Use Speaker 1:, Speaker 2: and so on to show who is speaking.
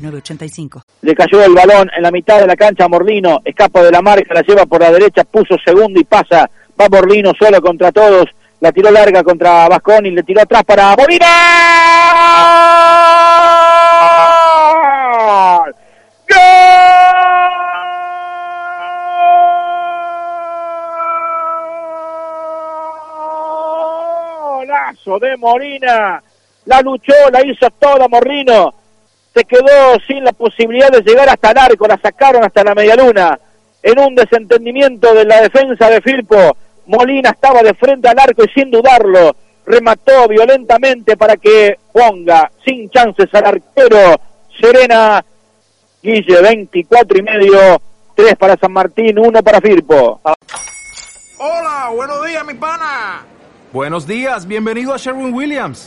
Speaker 1: 906985.
Speaker 2: Le cayó el balón en la mitad de la cancha a Morlino, escapa de la marca, la lleva por la derecha, puso segundo y pasa. Va Morlino solo contra todos. La tiró larga contra Vasconi, le tiró atrás para Molina. Golazo de Molina. La luchó, la hizo toda Morlino. Se quedó sin la posibilidad de llegar hasta el arco, la sacaron hasta la medialuna. En un desentendimiento de la defensa de Firpo, Molina estaba de frente al arco y sin dudarlo, remató violentamente para que ponga sin chances al arquero Serena Guille, 24 y medio, 3 para San Martín, 1 para Firpo.
Speaker 3: Hola, buenos días, mi pana.
Speaker 4: Buenos días, bienvenido a Sherwin Williams.